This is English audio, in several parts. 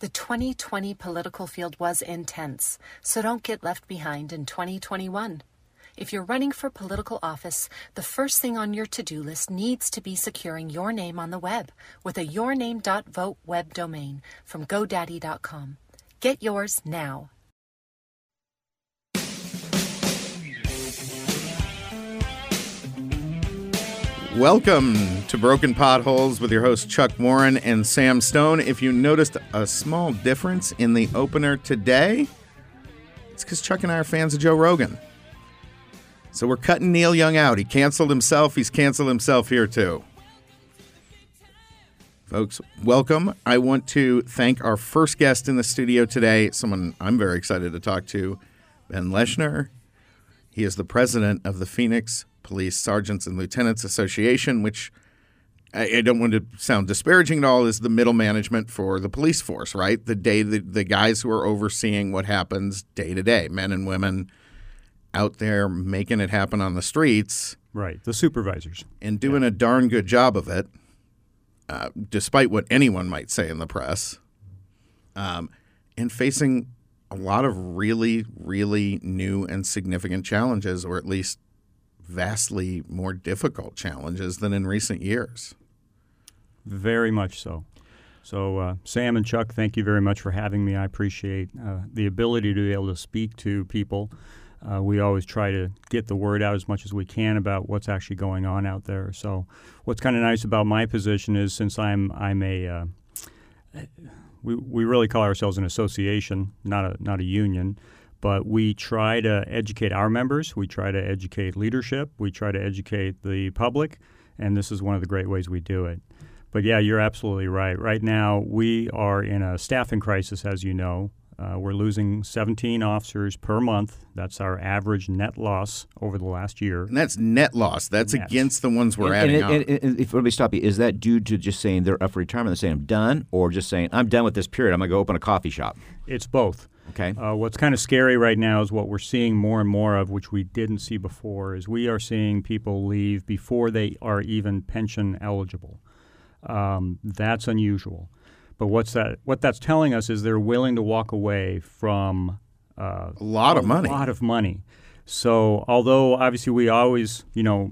The 2020 political field was intense, so don't get left behind in 2021. If you're running for political office, the first thing on your to do list needs to be securing your name on the web with a yourname.vote web domain from GoDaddy.com. Get yours now. Welcome to Broken Potholes with your hosts Chuck Warren and Sam Stone. If you noticed a small difference in the opener today, it's because Chuck and I are fans of Joe Rogan. So we're cutting Neil Young out. He canceled himself. He's canceled himself here too. Folks, welcome. I want to thank our first guest in the studio today, someone I'm very excited to talk to, Ben Leshner. He is the president of the Phoenix Police Sergeants and Lieutenants Association, which I, don't want to sound disparaging at all, is the middle management for the police force, right? The day the, the guys who are overseeing what happens day to day, men and women out there making it happen on the streets Right, the supervisors. and doing a darn good job of it, uh, despite what anyone might say in the press, um, and facing a lot of really, really new and significant challenges, or at least vastly more difficult challenges than in recent years. Very much so. So, uh, Sam and Chuck, thank you very much for having me. I appreciate uh, the ability to be able to speak to people. Uh, we always try to get the word out as much as we can about what's actually going on out there. So, what's kind of nice about my position is since I'm I'm a uh, we, we really call ourselves an association, not a not a union, but we try to educate our members. We try to educate leadership. We try to educate the public, and this is one of the great ways we do it. But yeah, you're absolutely right. Right now, we are in a staffing crisis, as you know. Uh, we're losing 17 officers per month. That's our average net loss over the last year. And that's net loss. That's Net. against the ones we're and, adding and, on. and, and if let me stop you, is that due to just saying they're up for retirement and saying I'm done, or just saying I'm done with this period? I'm gonna go open a coffee shop. It's both. Okay. Uh, what's kind of scary right now is what we're seeing more and more of, which we didn't see before, is we are seeing people leave before they are even pension eligible. Um, that's unusual. But what's that? What that's telling us is they're willing to walk away from uh, a lot of money. a lot of money. So, although obviously we always, you know,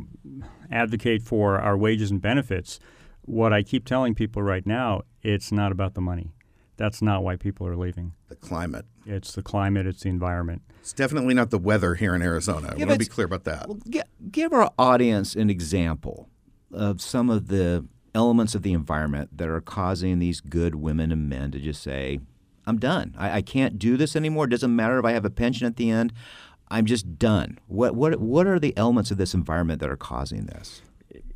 advocate for our wages and benefits, what I keep telling people right now, it's not about the money. That's not why people are leaving. the climate. It's the climate, it's the environment. It's definitely not the weather here in Arizona. I want to be clear about that. Well, gi- give our audience an example of some of the elements of the environment that are causing these good women and men to just say, "I'm done. I, I can't do this anymore. It doesn't matter if I have a pension at the end. I'm just done." What what what are the elements of this environment that are causing this?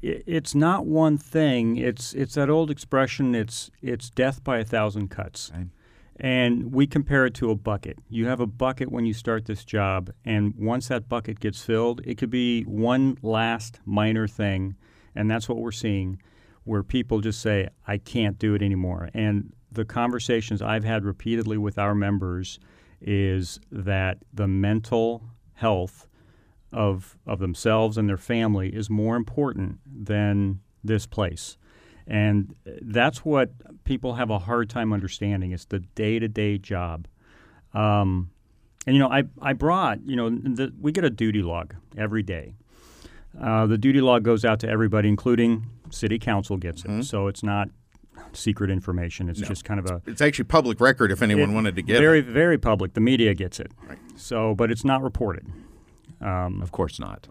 It's not one thing. It's it's that old expression. It's it's death by a thousand cuts, Right. and we compare it to a bucket. You have a bucket when you start this job, and once that bucket gets filled, it could be one last minor thing, and that's what we're seeing, where people just say, "I can't do it anymore." And the conversations I've had repeatedly with our members is that the mental health of of themselves and their family is more important than this place. And that's what people have a hard time understanding. It's the day to day job. Um, and, you know, I, I brought, you know, the, we get a duty log every day. Uh, the duty log goes out to everybody, including city council gets it. So it's not secret information. It's just kind of a It's actually public record if anyone it- wanted to get very, it. very very public. The media gets it. So, but it's not reported. Um, Of course not.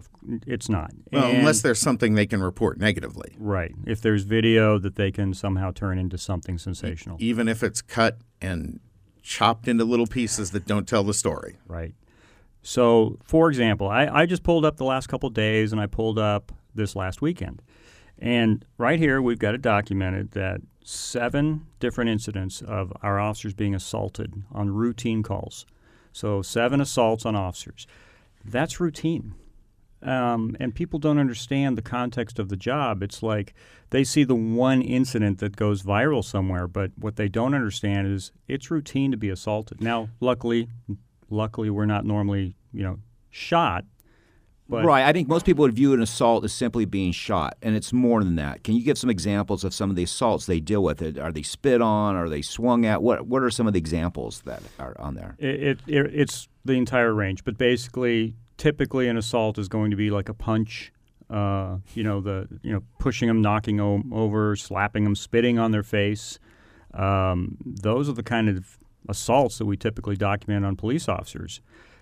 it's not. Well, And- unless there's something they can report negatively, right. If there's video that they can somehow turn into something sensational. even if it's cut and chopped into little pieces that don't tell the story. Right. So, for example, I, I just pulled up the last couple of days and I pulled up this last weekend. And right here, we've got it documented that seven different incidents of our officers being assaulted on routine calls. So, seven assaults on officers. That's routine. Um, and people don't understand the context of the job. It's like they see the one incident that goes viral somewhere, but what they don't understand is it's routine to be assaulted. Now, luckily, luckily we're not normally, you know, shot, But right. I think most people would view an assault as simply being shot, and it's more than that. Can you give some examples of some of the assaults they deal with? Are they spit on? Are they swung at? What What are some of the examples that are on there? It, it, it it's the entire range, but basically, typically an assault is going to be like a punch. Uh, you know the you know pushing them, knocking them over, slapping them, spitting on their face. Um, those are the kind of assaults that we typically document on police officers.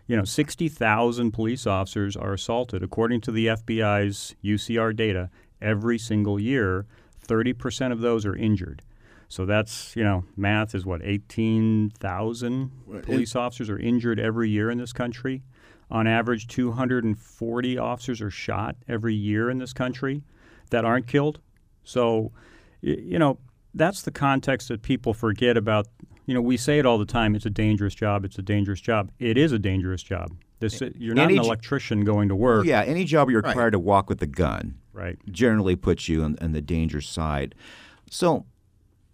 You know, 60,000 police officers are assaulted. According to the FBI's UCR data, every single year, 30% of those are injured. So that's, you know, math is what, 18,000 police officers are injured every year in this country. On average, 240 officers are shot every year in this country that aren't killed. So, you know, that's the context that people forget about you know, we say it all the time. It's a dangerous job. It's a dangerous job. It is a dangerous job. This, you're not Any an electrician going to work. Yeah, any job you're Right. required to walk with a gun Right. generally puts you on, on the danger side. So,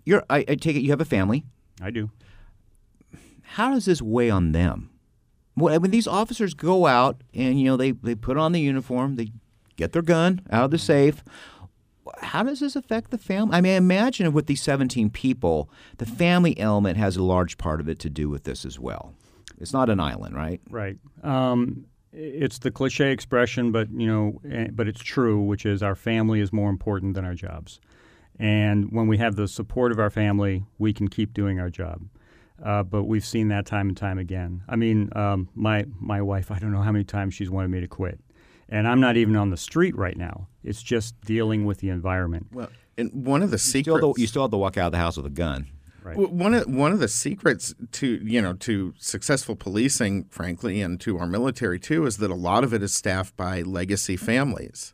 you're. I, I take it you have a family. I do. How does this weigh on them? Well, when these officers go out and you know they, they put on the uniform, they get their gun out of the safe. How does this affect the family? I mean, imagine with these 17 people, the family element has a large part of it to do with this as well. It's not an island, right? Right. Um, it's the cliche expression, but you know, eh, but it's true, which is our family is more important than our jobs. And when we have the support of our family, we can keep doing our job. Uh, but we've seen that time and time again. I mean, um, my my wife, I don't know how many times she's wanted me to quit, and I'm not even on the street right now. It's just dealing with the environment. Well, and one of the Still, secrets though, you still have to walk out of the house with a gun. Right. Well, One of one of the secrets to you know to successful policing, frankly, and to our military too, is that a lot of it is staffed by legacy families,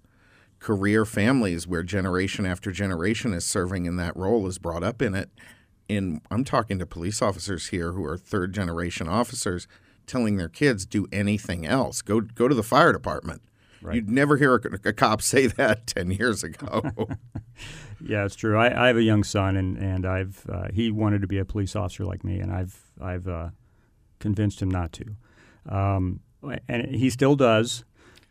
career families, where generation after generation is serving in that role, is brought up in it. And I'm talking to police officers here who are third generation officers, telling their kids do anything else. Go go to the fire department. You'd never hear a, a cop say that ten years ago. Yeah, it's true. I, I have a young son, and and I've uh, he wanted to be a police officer like me, and I've I've uh, convinced him not to, um, and he still does.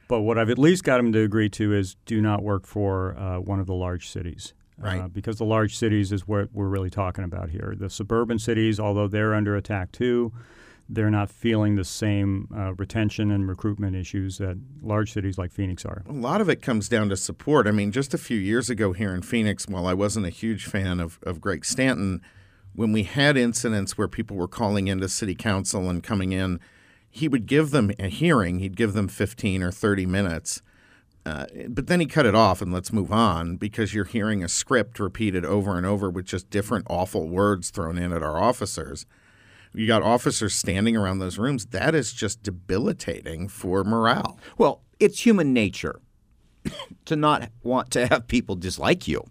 But what I've at least got him to agree to is do not work for uh, one of the large cities. Right. Uh, because the large cities is what we're really talking about here. The suburban cities, although they're under attack too, they're not feeling the same uh, retention and recruitment issues that large cities like Phoenix are. A lot of it comes down to support. I mean, just a few years ago here in Phoenix, while I wasn't a huge fan of, of Greg Stanton, when we had incidents where people were calling into city council and coming in, he would give them a hearing. He'd give them 15 or 30 minutes. Uh, but then he cut it off and let's move on because you're hearing a script repeated over and over with just different awful words thrown in at our officers. You got officers standing around those rooms. That is just debilitating for morale. Well, it's human nature to not want to have people dislike you.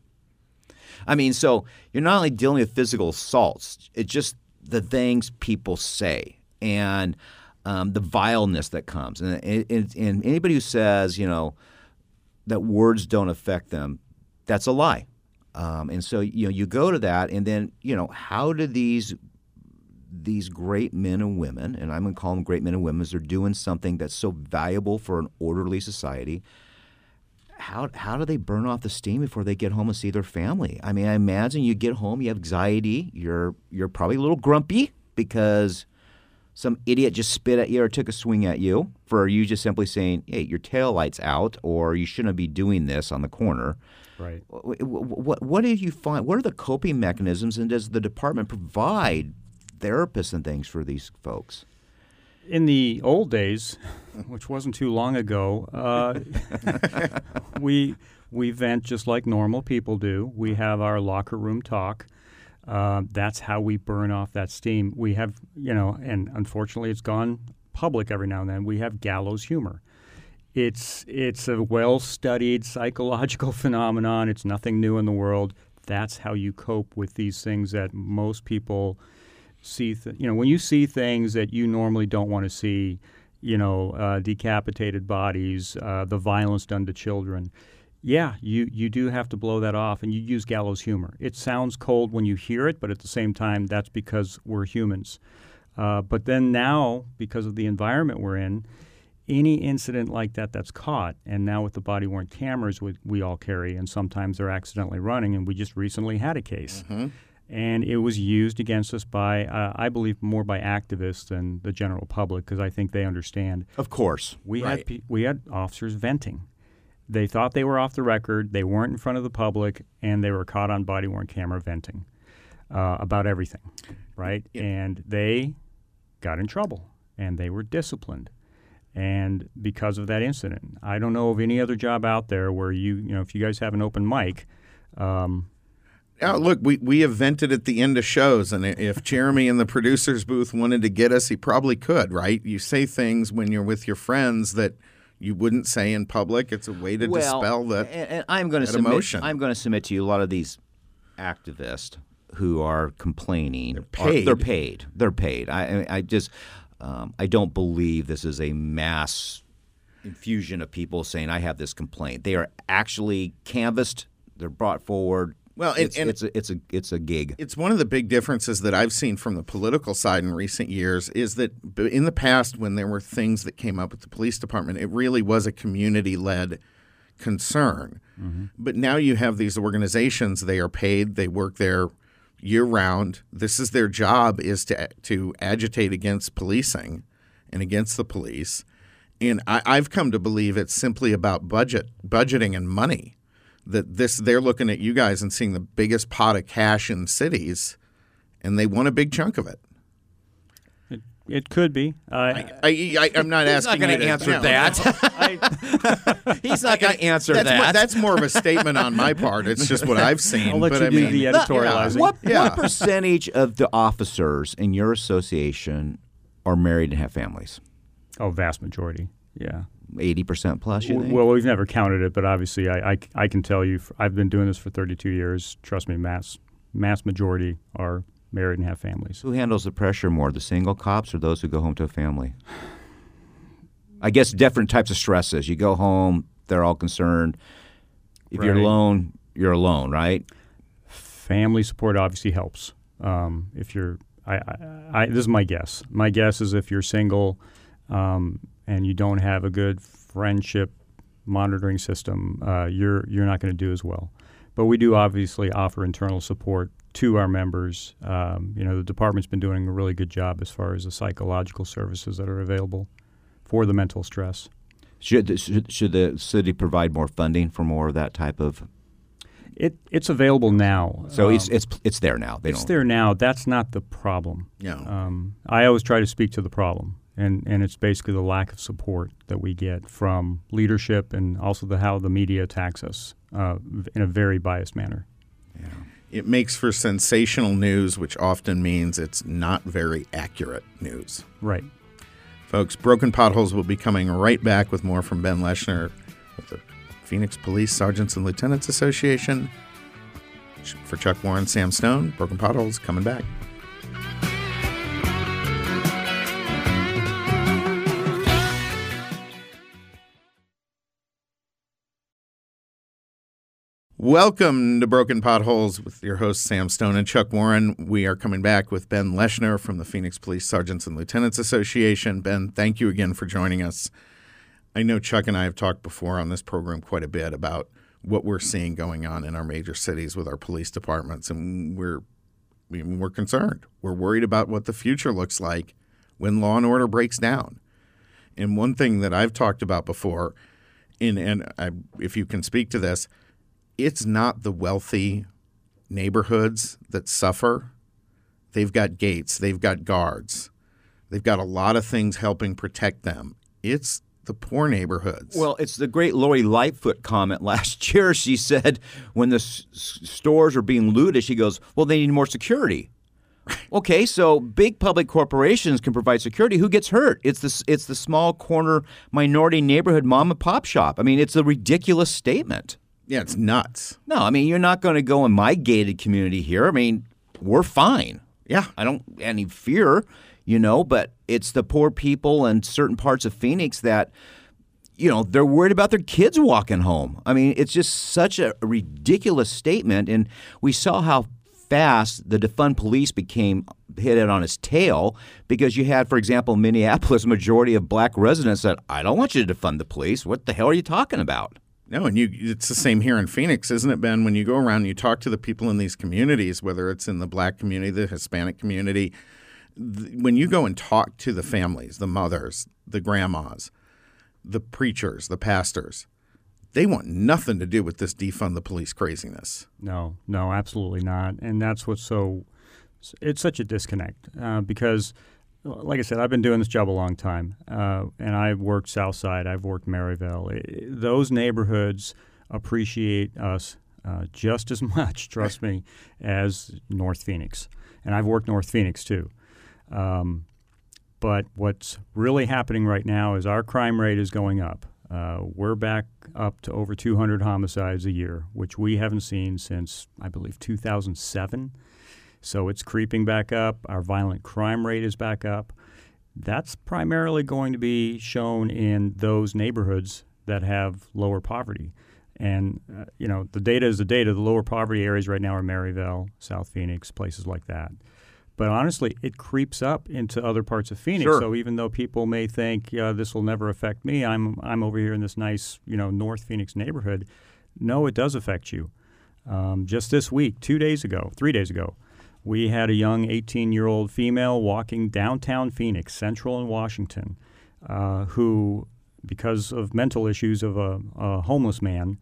I mean, so you're not only dealing with physical assaults, it's just the things people say and um, the vileness that comes. And, and, and anybody who says, you know, that words don't affect them, that's a lie. Um, and so, you know, you go to that, and then, you know, how do these these great men and women, and I'm going to call them great men and women, as they're doing something that's so valuable for an orderly society. How, how do they burn off the steam before they get home and see their family? I mean, I imagine you get home, you have anxiety, you're you're probably a little grumpy because some idiot just spit at you or took a swing at you for you just simply saying, "Hey, your tail lights out," or "You shouldn't be doing this on the corner." Right. What, what, what do you find? What are the coping mechanisms, and does the department provide therapists and things for these folks? in the old days, which wasn't too long ago, uh, we we vent just like normal people do. We have our locker room talk. Uh, that's how we burn off that steam. We have, you know, and unfortunately, it's gone public every now and then. We have gallows humor. It's it's a well-studied psychological phenomenon. It's nothing new in the world. That's how you cope with these things that most people see th- you know when you see things that you normally don't want to see you know uh, decapitated bodies uh, the violence done to children yeah you you do have to blow that off and you use gallows humor. It sounds cold when you hear it but at the same time that's because we're humans. Uh, but then now because of the environment we're in any incident like that that's caught, and now with the body worn cameras we, we all carry, and sometimes they're accidentally running, and we just recently had a case. And it was used against us by, uh, I believe, more by activists than the general public because I think they understand. Of course. We Right. had pe- we had officers venting. They thought they were off the record. They weren't in front of the public, and they were caught on body worn camera venting uh, about everything, right? And they got in trouble, and they were disciplined. And because of that incident, I don't know of any other job out there where you, you know, if you guys have an open mic, um, Yeah, look, we, we have vented at the end of shows, and if Jeremy in the producer's booth wanted to get us, he probably could, right? You say things when you're with your friends that you wouldn't say in public. It's a way to dispel that. And, and I'm going to submit. emotion. I'm going to submit to you a lot of these activists who are complaining. They're paid. they're paid. They're paid. I, I I just um, I don't believe this is a mass infusion of people saying I have this complaint. They are actually canvassed. They're brought forward. Well, and- it's, and- it's a it's a it's a gig. It's one of the big differences that I've seen from the political side in recent years is that in the past, when there were things that came up at the police department, it really was a community led concern. Mm-hmm. But now you have these organizations, they are paid, they work there year round. This is their job is to to agitate against policing and against the police. And I, I've come to believe it's simply about budget, budgeting and money. That this they're looking at you guys and seeing the biggest pot of cash in cities, and they want a big chunk of it. it, it could be. Uh, I, I, I'm not He's not asking going you to to answer no. that. He's not going to answer That's that. more, that's more of a statement on my part. It's just what I've seen. I'll let but you I do mean, the editorializing. What, Yeah. what percentage of the officers in your association are married and have families? Oh, vast majority. Yeah. Eighty percent plus. You think? Well, we've never counted it, but obviously, I, I, I can tell you, I've been doing this for 32 years. Trust me, mass mass majority are married and have families. Who handles the pressure more, the single cops or those who go home to a family? I guess different types of stresses. You go home, they're all concerned. If you're alone, you're alone, right? Family support obviously helps. Um, if you're, I, I, I, this is my guess. My guess is if you're single um, and you don't have a good friendship monitoring system, uh, you're you're not going to do as well. But we do obviously offer internal support to our members. Um, you know, the department's been doing a really good job as far as the psychological services that are available for the mental stress. Should, should should the city provide more funding for more of that type of? It it's available now. So it's Um, it's it's there now. They it's don't. there now. That's not the problem. Yeah. Um, I always try to speak to the problem, and, and it's basically the lack of support that we get from leadership and also the how the media attacks us uh, in a very biased manner. it makes for sensational news, which often means it's not very accurate news. Right. Folks, Broken Potholes will be coming right back with more from Ben Leshner with the Phoenix Police Sergeants and Lieutenants Association. For Chuck Warren, Sam Stone, Broken Potholes coming back. Welcome to Broken Potholes with your hosts Sam Stone and Chuck Warren. We are coming back with Ben Leshner from the Phoenix Police Sergeants and Lieutenants Association. Ben, thank you again for joining us. I know Chuck and I have talked before on this program quite a bit about what we're seeing going on in our major cities with our police departments, and we're we're concerned. We're worried about what the future looks like when law and order breaks down. And one thing that I've talked about before, in, and I, if you can speak to this, it's not the wealthy neighborhoods that suffer. They've got gates, they've got guards, they've got a lot of things helping protect them. It's the poor neighborhoods. Well, it's the great Lori Lightfoot comment last year. She said when the s- stores are being looted, she goes, "Well, they need more security." Okay, so big public corporations can provide security. Who gets hurt? It's the it's the small corner minority neighborhood mom and pop shop. I mean, it's a ridiculous statement. Yeah, it's nuts. No, I mean you're not going to go in my gated community here. I mean, we're fine. Yeah. I don't any fear, you know, but it's the poor people in certain parts of Phoenix that you know, they're worried about their kids walking home. I mean, it's just such a ridiculous statement and we saw how fast the defund police became hit it on its tail because you had, for example, Minneapolis, majority of black residents said, I don't want you to defund the police. What the hell are you talking about? No, and you it's the same here in Phoenix, isn't it, Ben? When you go around and you talk to the people in these communities, whether it's in the black community, the Hispanic community, th- when you go and talk to the families, the mothers, the grandmas, the preachers, the pastors, they want nothing to do with this defund the police craziness. No, no, absolutely not. And that's what's so it's such a disconnect uh, because, like I said, I've been doing this job a long time, uh, and I've worked South Side, I've worked Maryvale. It, those neighborhoods appreciate us uh, just as much, trust me, as North Phoenix, and I've worked North Phoenix too. Um, but what's really happening right now is our crime rate is going up. Uh, we're back up to over 200 homicides a year, which we haven't seen since, I believe, 2007. So it's creeping back up. Our violent crime rate is back up. That's primarily going to be shown in those neighborhoods that have lower poverty. And, uh, you know, the data is the data. The lower poverty areas right now are Maryvale, South Phoenix, places like that. But honestly, it creeps up into other parts of Phoenix. Sure. So even though people may think uh, this will never affect me, I'm I'm over here in this nice you know North Phoenix neighborhood. No, it does affect you. Um, just this week, two days ago, three days ago, we had a young 18 year old female walking downtown Phoenix, Central and Washington, uh, who, because of mental issues of a, a, homeless man,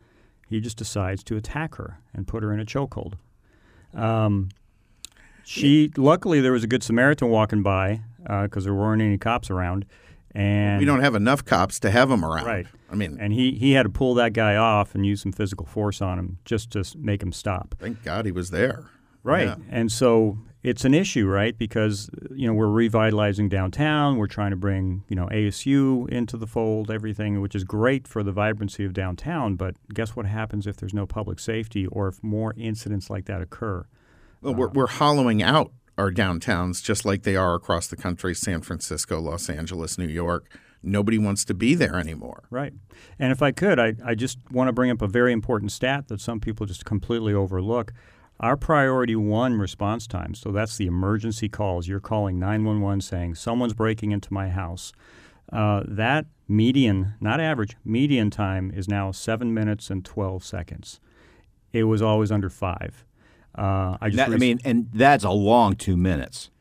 he just decides to attack her and put her in a chokehold. Um, she luckily there was a good Samaritan walking by because uh, there weren't any cops around, and we don't have enough cops to have them around. Right. I mean, and he he had to pull that guy off and use some physical force on him just to make him stop. Thank God he was there. Right. Yeah. And so it's an issue, right? Because you know we're revitalizing downtown. We're trying to bring you know ASU into the fold, everything, which is great for the vibrancy of downtown. But guess what happens if there's no public safety or if more incidents like that occur? Well, we're, uh, we're hollowing out our downtowns just like they are across the country San Francisco, Los Angeles, New York. Nobody wants to be there anymore. Right. And if I could, I, I just want to bring up a very important stat that some people just completely overlook. Our priority one response time, so that's the emergency calls. You're calling 911 saying someone's breaking into my house. Uh, that median, not average, median time is now seven minutes and 12 seconds. It was always under five. Uh, I just That- I mean, and that's a long two minutes.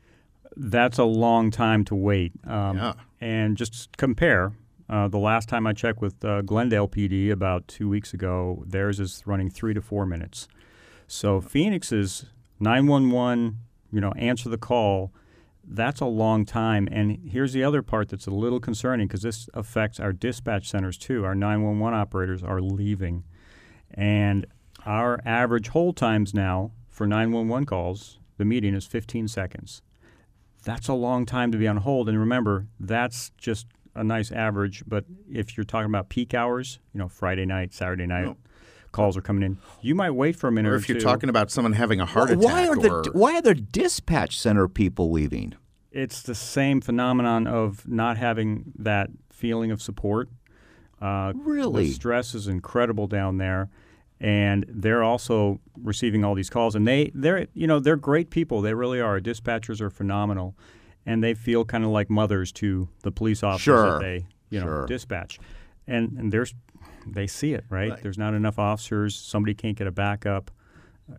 that's a long time to wait. Um, Yeah. And just compare. Uh, the last time I checked with uh, Glendale PD about two weeks ago, theirs is running three to four minutes. So Phoenix's 911, you know, answer the call. That's a long time. And here's the other part that's a little concerning because this affects our dispatch centers too. Our 911 operators are leaving. And our average hold times now for 911 calls, the median is 15 seconds. That's a long time to be on hold. And remember, that's just a nice average. But if you're talking about peak hours, you know, Friday night, Saturday night. Calls are coming in, you might wait for a minute Or or, if you're two. talking about someone having a heart attack, why are the why are the dispatch center people leaving? it's the same phenomenon of not having that feeling of support. Uh, Really? the stress is incredible down there, and they're also receiving all these calls. And they they're you know they're great people. They really are. Dispatchers are phenomenal, and they feel kind of like mothers to the police officers Sure. that they you know Sure. dispatch, and and there's they see it right? Right. There's not enough officers. Somebody can't get a backup.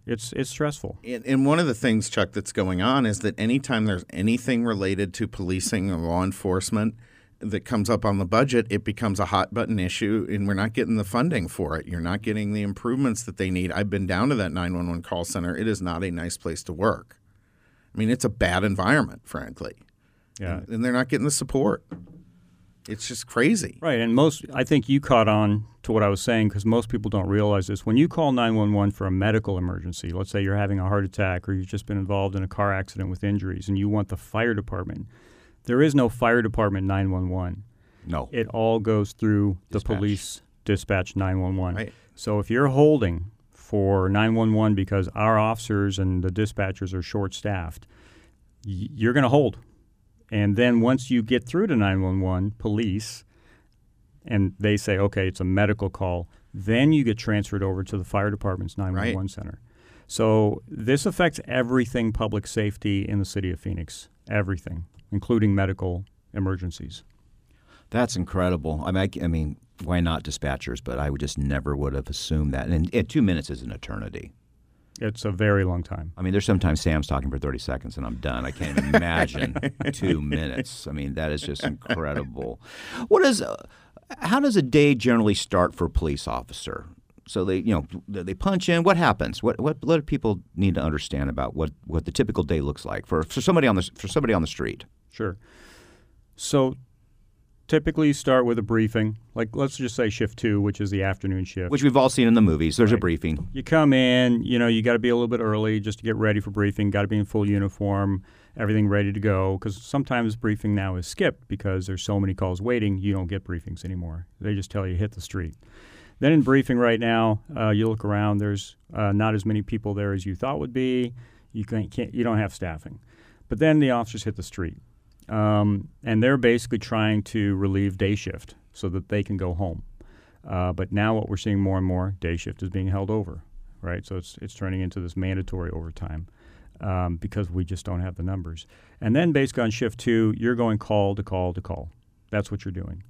It's it's stressful. And, and one of the things, Chuck, that's going on is that anytime there's anything related to policing or law enforcement that comes up on the budget, it becomes a hot button issue, and we're not getting the funding for it. You're not getting the improvements that they need. I've been down to that 911 call center. It is not a nice place to work. I mean, it's a bad environment, frankly. Yeah. And, and they're not getting the support. It's just crazy. Right, and most I think you caught on to what I was saying because most people don't realize this. When you call 911 for a medical emergency, let's say you're having a heart attack or you've just been involved in a car accident with injuries and you want the fire department, there is no fire department 911. No. It all goes through the police dispatch 911. Right. So if you're holding for 911 because our officers and the dispatchers are short staffed, y- you're going to hold. And then once you get through to 911 police and they say, okay, it's a medical call, then you get transferred over to the fire department's 911 center. So this affects everything public safety in the city of Phoenix, everything, including medical emergencies. That's incredible. I mean, I, I mean, why not dispatchers? But I would just never would have assumed that. And, and two minutes is an eternity. It's a very long time. I mean, there's sometimes Sam's talking for 30 seconds and I'm done. I can't even imagine two minutes. I mean, that is just incredible. What is, uh, how does a day generally start for a police officer? So they, you know, they punch in. What happens? What what what do people need to understand about what, what the typical day looks like for, for somebody on the for somebody on the street? Sure. So typically you start with a briefing, like let's just say shift two, which is the afternoon shift. Which we've all seen in the movies. There's a briefing. you come in, you know, you got to be a little bit early just to get ready for briefing, got to be in full uniform, everything ready to go. Because sometimes briefing now is skipped because there's so many calls waiting, you don't get briefings anymore. They just tell you hit the street. Then in briefing right now, uh, you look around, there's uh, not as many people there as you thought would be. You can't, can't, you don't have staffing. But then the officers hit the street. Um, and they're basically trying to relieve day shift so that they can go home. Uh, but now what we're seeing more and more, day shift is being held over, right? So it's it's turning into this mandatory overtime um, because we just don't have the numbers. And then basically on shift two, you're going call to call to call. That's what you're doing.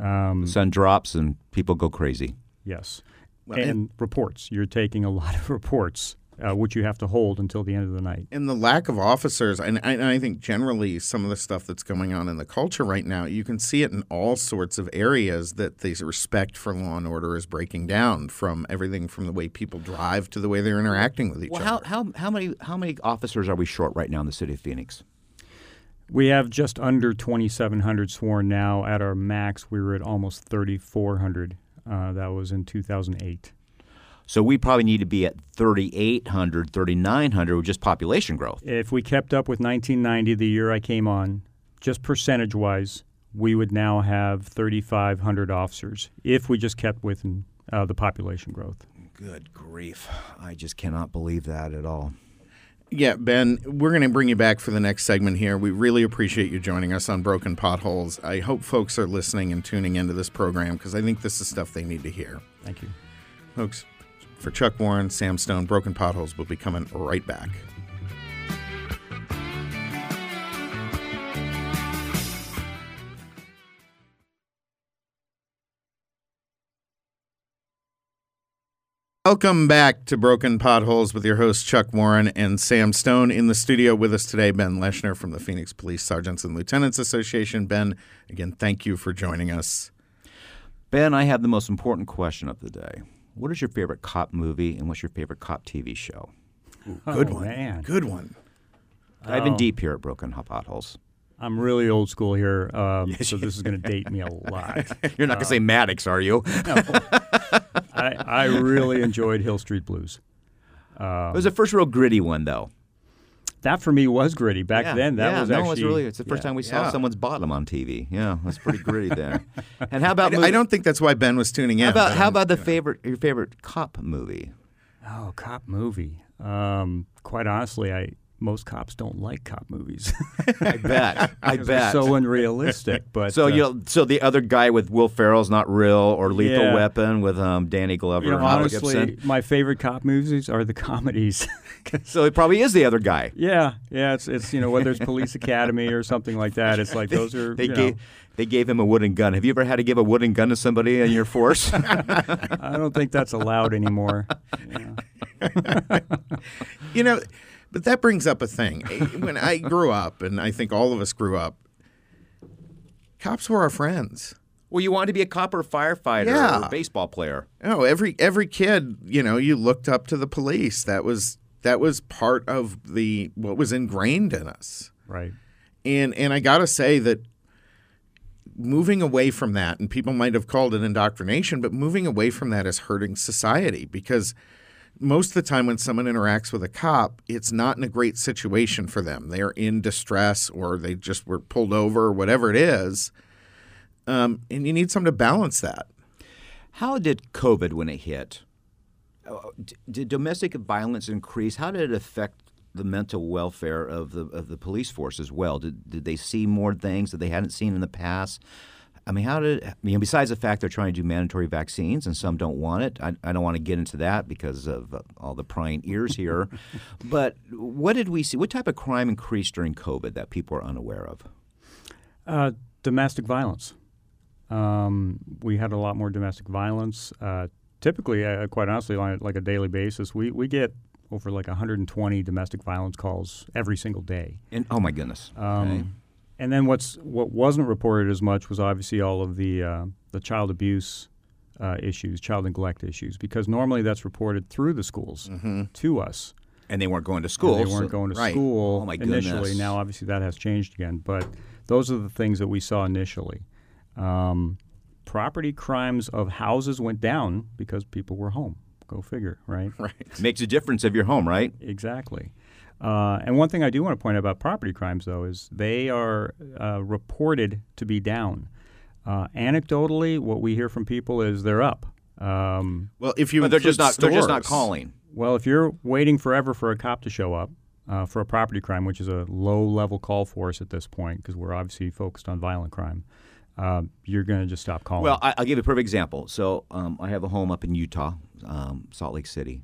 Um, The sun drops and people go crazy. yes, Well, and, and- reports. You're taking a lot of reports, uh, which you have to hold until the end of the night. and the lack of officers, and I, and I think generally some of the stuff that's going on in the culture right now, you can see it in all sorts of areas that the respect for law and order is breaking down. From everything from the way people drive to the way they're interacting with each Well, how, other. how, how many how many officers are we short right now in the city of Phoenix? We have just under 2,700 sworn now. At our max, we were at almost 3,400. Uh, that was in 2008. So we probably need to be at 3,800, 3,900 with just population growth. If we kept up with 1990, the year I came on, just percentage wise, we would now have 3,500 officers if we just kept with uh, the population growth. Good grief. I just cannot believe that at all. Yeah, Ben, we're going to bring you back for the next segment here. We really appreciate you joining us on Broken Potholes. I hope folks are listening and tuning into this program because I think this is stuff they need to hear. Thank you. Folks, for Chuck Warren, Sam Stone, Broken Potholes will be coming right back. Welcome back to Broken Potholes with your hosts Chuck Warren and Sam Stone. In the studio with us today, Ben Leshner from the Phoenix Police Sergeants and Lieutenants Association. Ben, again, thank you for joining us. Ben, I have the most important question of the day. What is your favorite cop movie and what's your favorite cop TV show? Good Oh, one. man. Good one. I've been um, deep here at Broken Potholes. I'm really old school here, um, so this is going to date me a lot. You're not going to say uh, Maddox, are you? I, I really enjoyed Hill Street Blues. it was the um, first real gritty one, though. That for me was gritty back yeah, then. That yeah, was no, actually it's really it's the first yeah. time we saw Yeah. someone's bottom on TV. Yeah, that's pretty gritty there. And how about I, I don't think that's why Ben was tuning in. How about how about the favorite your favorite cop movie? Oh, cop movie. Um, quite honestly, I most cops don't like cop movies. I bet. I bet. so unrealistic. But So uh, you know, so the other guy with Will Ferrell's not real, or Lethal Yeah. Weapon with um, Danny Glover you know, and honestly, Gibson. my favorite cop movies are the comedies. So it probably is the other guy. yeah, yeah. It's it's you know whether it's Police Academy or something like that. It's like those are They you know, gave they gave him a wooden gun. Have you ever had to give a wooden gun to somebody in your force? I don't think that's allowed anymore. Yeah. You know, but that brings up a thing. Eh, when I grew up, and I think all of us grew up, cops were our friends. well, you wanted to be a cop or a firefighter Yeah. or a baseball player. Oh, every every kid, you know, you looked up to the police. That was that was part of the what was ingrained in us. Right. And and I got to say that moving away from that, and people might have called it indoctrination, but moving away from that is hurting society because most of the time when someone interacts with a cop, it's not in a great situation for them. They are in distress or they just were pulled over or whatever it is. Um, and you need someone to balance that. How did COVID, when it hit, uh, did domestic violence increase? How did it affect the mental welfare of the of the police force as well? Did did they see more things that they hadn't seen in the past? I mean, how did I mean? Besides the fact they're trying to do mandatory vaccines and some don't want it, I, I don't want to get into that because of uh, all the prying ears here. but what did we see? What type of crime increased during COVID that people are unaware of? Uh, domestic violence. Um, we had a lot more domestic violence. Uh, typically, uh, quite honestly, on like a daily basis, we, we get over like 120 domestic violence calls every single day. And oh my goodness. Um, okay. And then what's what wasn't reported as much was obviously all of the uh, the child abuse uh, issues, child neglect issues, because normally that's reported through the schools to us. And they weren't going to school. And they weren't so- going to right. school Oh, initially. Now, obviously, that has changed again. But those are the things that we saw initially. Um, property crimes of houses went down because people were home. Go figure, right? Right. Makes a difference if you're home, right? Exactly. Uh, and one thing I do want to point out about property crimes, though, is they are uh, reported to be down. Uh, anecdotally, what we hear from people is they're up. Um, Well, if you But they're just not. include They're just not calling. well, if you're waiting forever for a cop to show up uh, for a property crime, which is a low level call for us at this point, because we're obviously focused on violent crime, uh, you're going to just stop calling. Well, I, I'll give you a perfect example. So um, I have a home up in Utah, um, Salt Lake City,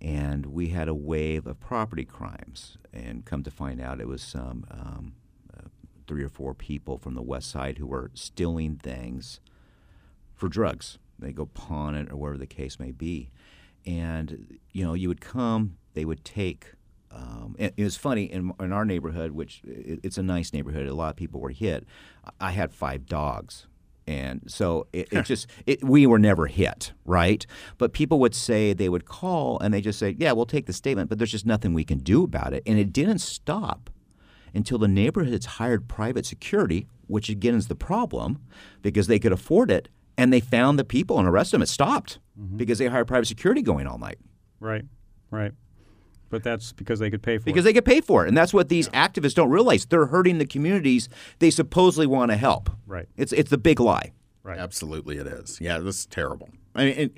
and we had a wave of property crimes. And come to find out, it was some um, uh, three or four people from the west side who were stealing things for drugs. They go pawn it or whatever the case may be. And you know, you would come, they would take. Um, it was funny in, in our neighborhood, which it, it's a nice neighborhood. A lot of people were hit. I had five dogs, and so it, it just it, we were never hit, right? But people would say they would call and they just say, "Yeah, we'll take the statement," but there's just nothing we can do about it. And it didn't stop until the neighborhoods hired private security, which again is the problem because they could afford it, and they found the people and arrested them. It stopped mm-hmm. because they hired private security going all night right, right. But that's because they could pay for because it. Because they get paid for it, and that's what these activists don't realize. They're hurting the communities they supposedly want to help. Right. It's it's the big lie. right. Absolutely, it is. Yeah, this is terrible. I mean, it,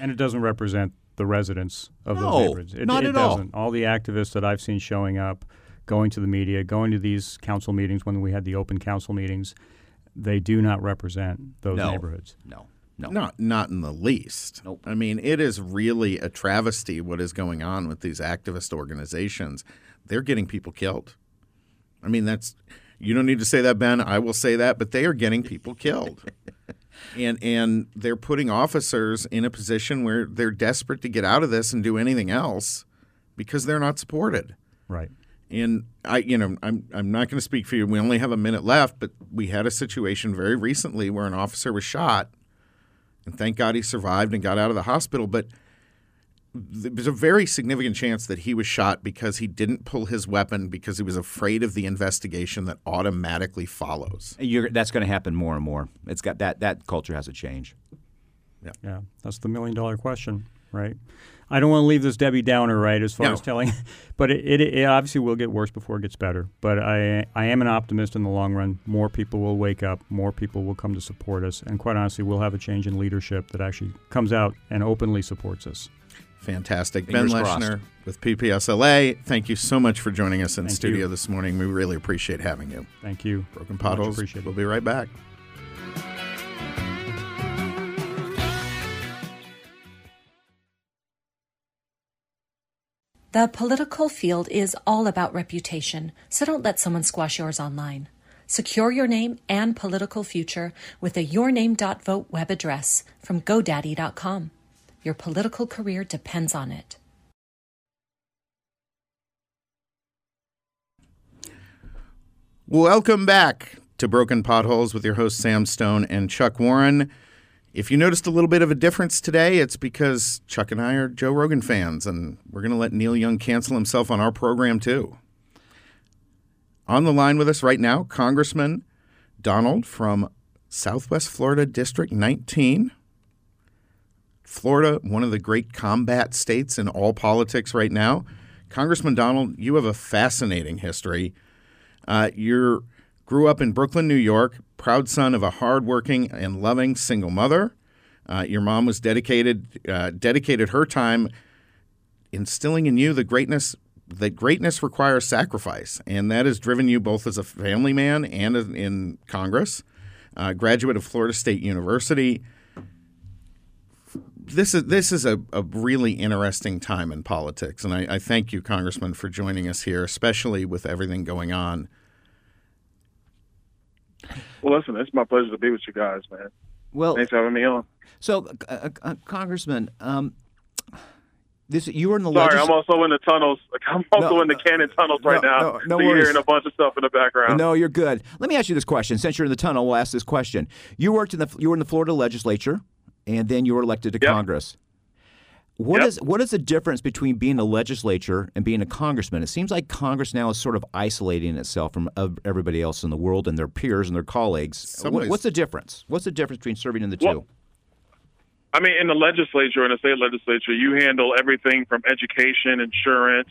And it doesn't represent the residents of No, those neighborhoods. It, not it at all. doesn't. All the activists that I've seen showing up, going to the media, going to these council meetings when we had the open council meetings, they do not represent those No. neighborhoods. No, no. Not not in the least. Nope. I mean, it is really a travesty what is going on with these activist organizations. They're getting people killed. I mean, that's you don't need to say that, Ben. I will say that, but they are getting people killed. and and they're putting officers in a position where they're desperate to get out of this and do anything else because they're not supported. Right. And I, you know, I'm I'm not going to speak for you. We only have a minute left, but we had a situation very recently where an officer was shot, and thank God he survived and got out of the hospital. But there's a very significant chance that he was shot because he didn't pull his weapon because he was afraid of the investigation that automatically follows. You're, that's going to happen more and more. It's got that that culture has to change. Yeah, that's the million dollar question, right? I don't want to leave this Debbie Downer, right, as far No. as telling, but it, it, it obviously will get worse before it gets better. But I, I am an optimist in the long run. More people will wake up, more people will come to support us, and quite honestly, we'll have a change in leadership that actually comes out and openly supports us. Fantastic. Fingers ben crossed. With PPSLA, thank you so much for joining us in Thank studio you. this morning. We really appreciate having you. Thank you. Broken Much Potholes. appreciated. We'll be right back. The political field is all about reputation, so don't let someone squash yours online. Secure your name and political future with a yourname.vote web address from GoDaddy.com. Your political career depends on it. Welcome back to Broken Potholes with your hosts Sam Stone and Chuck Warren. If you noticed a little bit of a difference today, it's because Chuck and I are Joe Rogan fans, and we're going to let Neil Young cancel himself on our program too. On the line with us right now, Congressman Donald from Southwest Florida District 19. Florida, one of the great combat states in all politics right now. Congressman Donald, you have a fascinating history. Uh, you grew up in Brooklyn, New York, proud son of a hardworking and loving single mother. Uh, your mom was dedicated uh, dedicated her time instilling in you the greatness that greatness requires sacrifice, and that has driven you both as a family man and in Congress. uh, graduate of Florida State University. This is this is a, a really interesting time in politics, and I, I thank you, Congressman, for joining us here, especially with everything going on. Well, listen, it's my pleasure to be with you guys, man. Well, Thanks for having me on. so uh, uh, uh, Congressman, um, this you were in the Sorry, legis- I'm also in the tunnels. I'm also No, in the Cannon tunnels right no, now. no, no so you're worries. hearing a bunch of stuff in the background. No, you're good. Let me ask you this question. Since you're in the tunnel, we'll ask this question. You worked in the you were in the Florida legislature, and then you were elected to Yep. Congress. What Yep. is what is the difference between being a legislature and being a congressman? It seems like Congress now is sort of isolating itself from everybody else in the world and their peers and their colleagues. Some What- ways- what's the difference? What's the difference between serving in the two? Well- I mean, in the legislature, in the state legislature, you handle everything from education, insurance,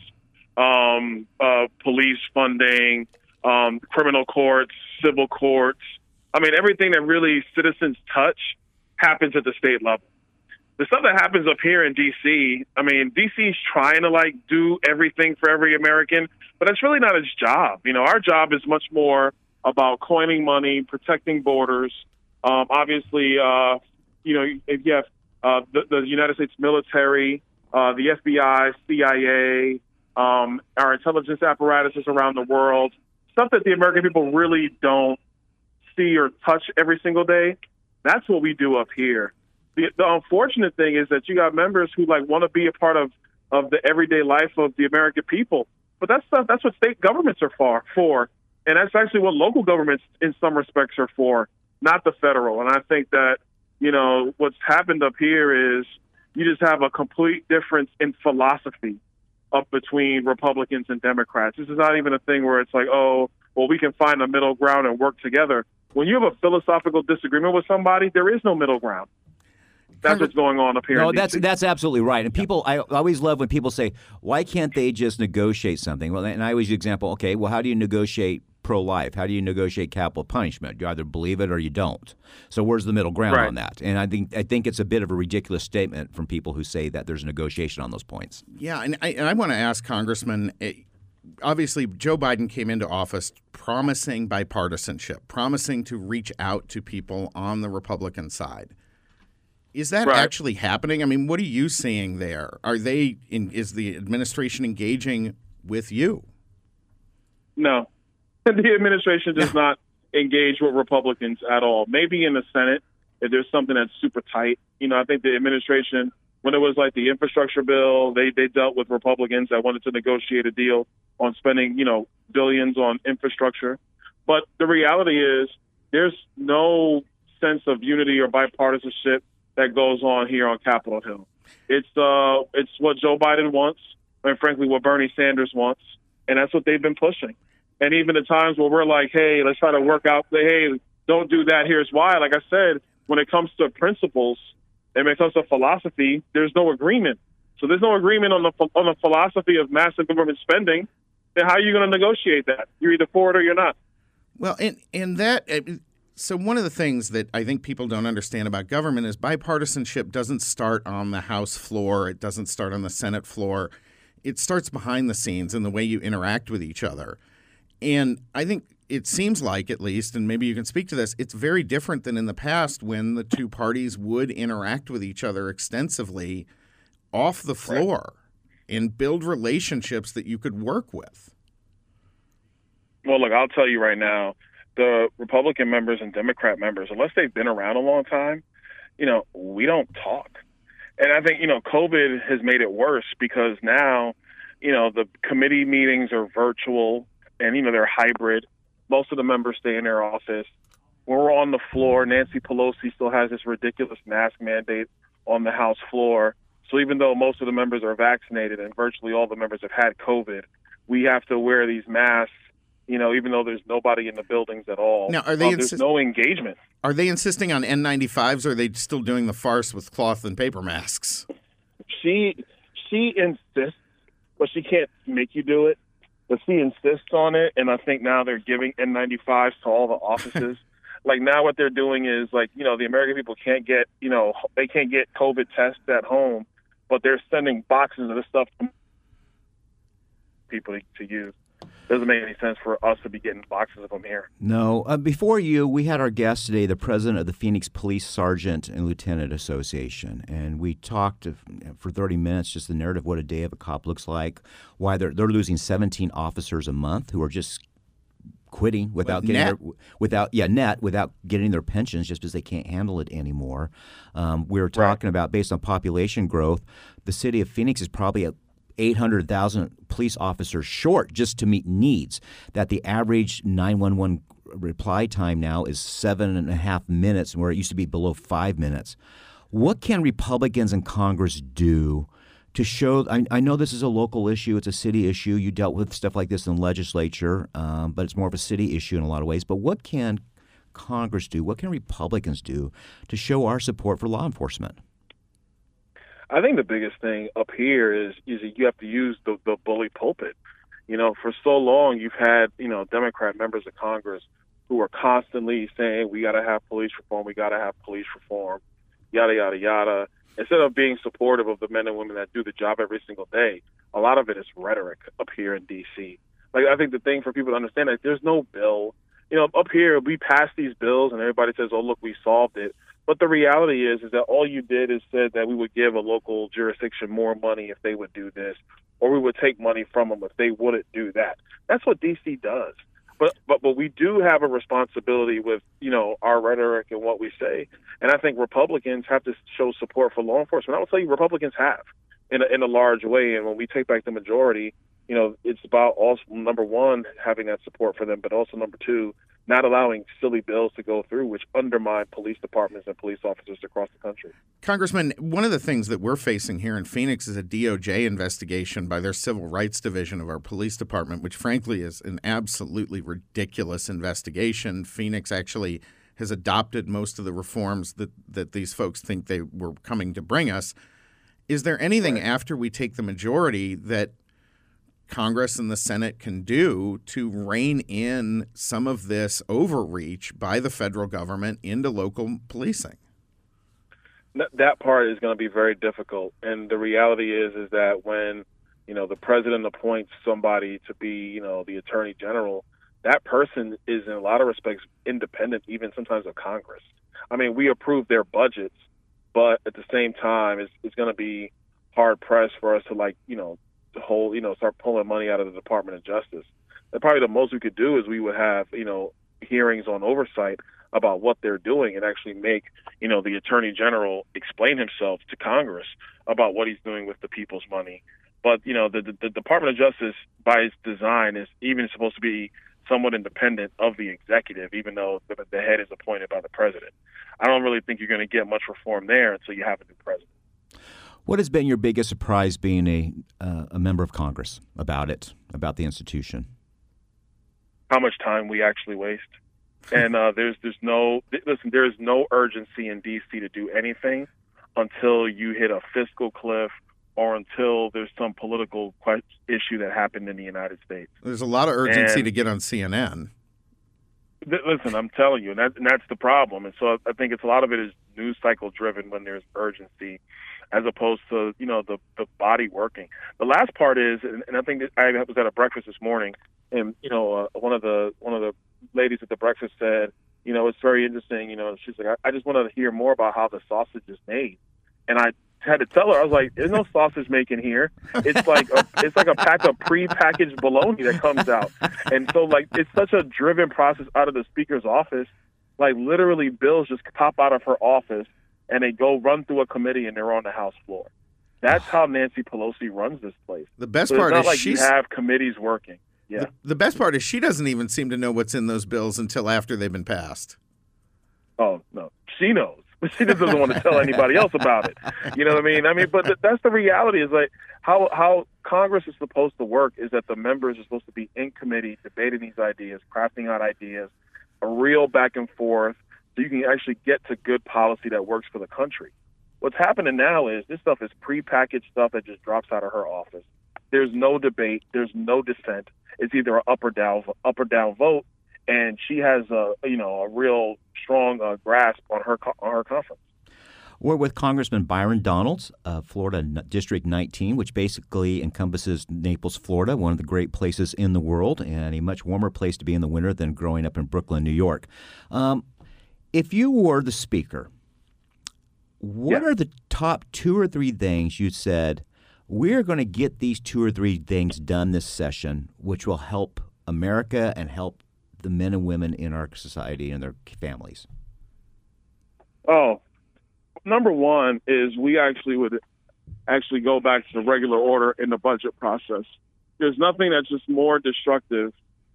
um, uh, police funding, um, criminal courts, civil courts. I mean, everything that really citizens touch happens at the state level. The stuff that happens up here in D.C., I mean, D.C.'s trying to like do everything for every American, but that's really not its job. You know, our job is much more about coining money, protecting borders. Um, obviously, uh, you know, if you have uh, the, the United States military, uh, the FBI, CIA, um, our intelligence apparatuses around the world, stuff that the American people really don't see or touch every single day. That's what we do up here. The, the unfortunate thing is that you got members who like want to be a part of of the everyday life of the American people, but that's not, that's what state governments are for. For and that's actually what local governments, in some respects, are for, not the federal. And I think that you know what's happened up here is you just have a complete difference in philosophy up between Republicans and Democrats. This is not even a thing where it's like, oh, well, we can find a middle ground and work together. When you have a philosophical disagreement with somebody, there is no middle ground. That's what's going on up here. No, in that's DC. that's absolutely right. And people, I always love when people say, "Why can't they just negotiate something?" Well, and I always use the example. Okay, well, how do you negotiate pro-life? How do you negotiate capital punishment? You either believe it or you don't. So where's the middle ground Right. on that? And I think I think it's a bit of a ridiculous statement from people who say that there's negotiation on those points. Yeah, and I, and I want to ask Congressman. eh, Obviously, Joe Biden came into office promising bipartisanship, promising to reach out to people on the Republican side. Is that Right. actually happening? I mean, what are you seeing there? Are they? In, is the administration engaging with you? No, the administration does not engage with Republicans at all. Maybe in the Senate, if there's something that's super tight. You know, I think the administration, when it was like the infrastructure bill, they they dealt with Republicans that wanted to negotiate a deal on spending, you know, billions on infrastructure. But the reality is, there's no sense of unity or bipartisanship that goes on here on Capitol Hill. It's uh, it's what Joe Biden wants, and frankly, what Bernie Sanders wants, and that's what they've been pushing. And even the times where we're like, hey, let's try to work out, hey, don't do that. Here's why. Like I said, when it comes to principles and when it comes to philosophy, there's no agreement. So there's no agreement on the on the philosophy of massive government spending. Then how are you going to negotiate that? You're either for it or you're not. Well, and and that so one of the things that I think people don't understand about government is bipartisanship doesn't start on the House floor. It doesn't start on the Senate floor. It starts behind the scenes in the way you interact with each other. And I think it seems like, at least, and maybe you can speak to this, it's very different than in the past when the two parties would interact with each other extensively off the floor and build relationships that you could work with. Well, look, I'll tell you right now, the Republican members and Democrat members, unless they've been around a long time, you know, we don't talk. And I think, you know, COVID has made it worse because now, you know, the committee meetings are virtual and, you know, they're hybrid. Most of the members stay in their office. When we're on the floor, Nancy Pelosi still has this ridiculous mask mandate on the House floor. So even though most of the members are vaccinated and virtually all the members have had COVID, we have to wear these masks you know, even though there's nobody in the buildings at all. Now, are they Uh, there's no engagement. Are they insisting on N95s or are they still doing the farce with cloth and paper masks? She she insists, but she can't make you do it. But she insists on it, and I think now they're giving N95s to all the offices. like now, what they're doing is like you know the American people can't get you know they can't get COVID tests at home, but they're sending boxes of this stuff to people to use. Doesn't make any sense for us to be getting boxes of them here. No. Uh, before you, we had our guest today, the president of the Phoenix Police Sergeant and Lieutenant Association, and we talked for 30 minutes just the narrative of what a day of a cop looks like, why they're they're losing 17 officers a month who are just quitting without getting net. their without yeah net without getting their pensions just because they can't handle it anymore. Um, we were talking about based on population growth, the city of Phoenix is probably at 800,000 police officers short just to meet needs. That the average 911 reply time now is seven and a half minutes, where it used to be below five minutes. What can Republicans in Congress do to show? I, I know this is a local issue; it's a city issue. You dealt with stuff like this in the legislature, um, but it's more of a city issue in a lot of ways. But what can Congress do? What can Republicans do to show our support for law enforcement? I think the biggest thing up here is is you have to use the, the bully pulpit. You know, for so long you've had you know Democrat members of Congress who are constantly saying we got to have police reform, we got to have police reform, yada yada yada. Instead of being supportive of the men and women that do the job every single day, a lot of it is rhetoric up here in D.C. Like I think the thing for people to understand is there's no bill. You know, up here we pass these bills and everybody says, "Oh, look, we solved it." But the reality is, is that all you did is said that we would give a local jurisdiction more money if they would do this, or we would take money from them if they wouldn't do that. That's what DC does. But but but we do have a responsibility with you know our rhetoric and what we say, and I think Republicans have to show support for law enforcement. I will tell you, Republicans have in a, in a large way, and when we take back the majority, you know, it's about also number one having that support for them, but also number two not allowing silly bills to go through, which undermine police departments and police officers across the country. Congressman, one of the things that we're facing here in Phoenix is a DOJ investigation by their civil rights division of our police department, which frankly is an absolutely ridiculous investigation. Phoenix actually has adopted most of the reforms that, that these folks think they were coming to bring us. Is there anything right. after we take the majority that Congress and the Senate can do to rein in some of this overreach by the federal government into local policing? That part is going to be very difficult, and the reality is is that when you know the president appoints somebody to be you know the attorney general, that person is in a lot of respects independent, even sometimes of Congress. I mean, we approve their budgets, but at the same time, it's, it's going to be hard pressed for us to like you know whole, you know, start pulling money out of the Department of Justice. And probably the most we could do is we would have, you know, hearings on oversight about what they're doing and actually make, you know, the Attorney General explain himself to Congress about what he's doing with the people's money. But, you know, the, the, Department of Justice, by its design, is even supposed to be somewhat independent of the executive, even though the, the head is appointed by the president. I don't really think you're going to get much reform there until you have a new president. What has been your biggest surprise being a uh, a member of Congress about it, about the institution? How much time we actually waste, and uh, there's there's no listen. There is no urgency in D.C. to do anything until you hit a fiscal cliff or until there's some political issue that happened in the United States. There's a lot of urgency and, to get on CNN. Th- listen, I'm telling you, and, that, and that's the problem. And so I think it's a lot of it is news cycle driven when there's urgency as opposed to you know the the body working. The last part is, and, and I think I was at a breakfast this morning, and you know uh, one of the one of the ladies at the breakfast said, you know, it's very interesting. You know, she's like, I, I just wanted to hear more about how the sausage is made, and I had to tell her, I was like, "There's no sausage making here. It's like a, it's like a pack of pre-packaged bologna that comes out." And so, like, it's such a driven process out of the speaker's office. Like, literally, bills just pop out of her office and they go run through a committee and they're on the House floor. That's how Nancy Pelosi runs this place. The best so part is like she's you have committees working. Yeah. The, the, best part is she doesn't even seem to know what's in those bills until after they've been passed. Oh no, she knows, but she just doesn't want to tell anybody else about it. You know what I mean? I mean, but th- that's the reality. Is like how how Congress is supposed to work is that the members are supposed to be in committee debating these ideas, crafting out ideas, a real back and forth so you can actually get to good policy that works for the country. What's happening now is this stuff is prepackaged stuff that just drops out of her office. There's no debate. There's no dissent. It's either an up or down, up or down vote, and she has a you know a real strong uh, grasp on her on her conference. We're with Congressman Byron Donalds of Florida District 19, which basically encompasses Naples, Florida, one of the great places in the world, and a much warmer place to be in the winter than growing up in Brooklyn, New York. Um, if you were the speaker, what Yeah. are the top two or three things you said? We're going to get these two or three things done this session, which will help America and help the men and women in our society and their families. Oh, number one is we actually would actually go back to the regular order in the budget process. There's nothing that's just more destructive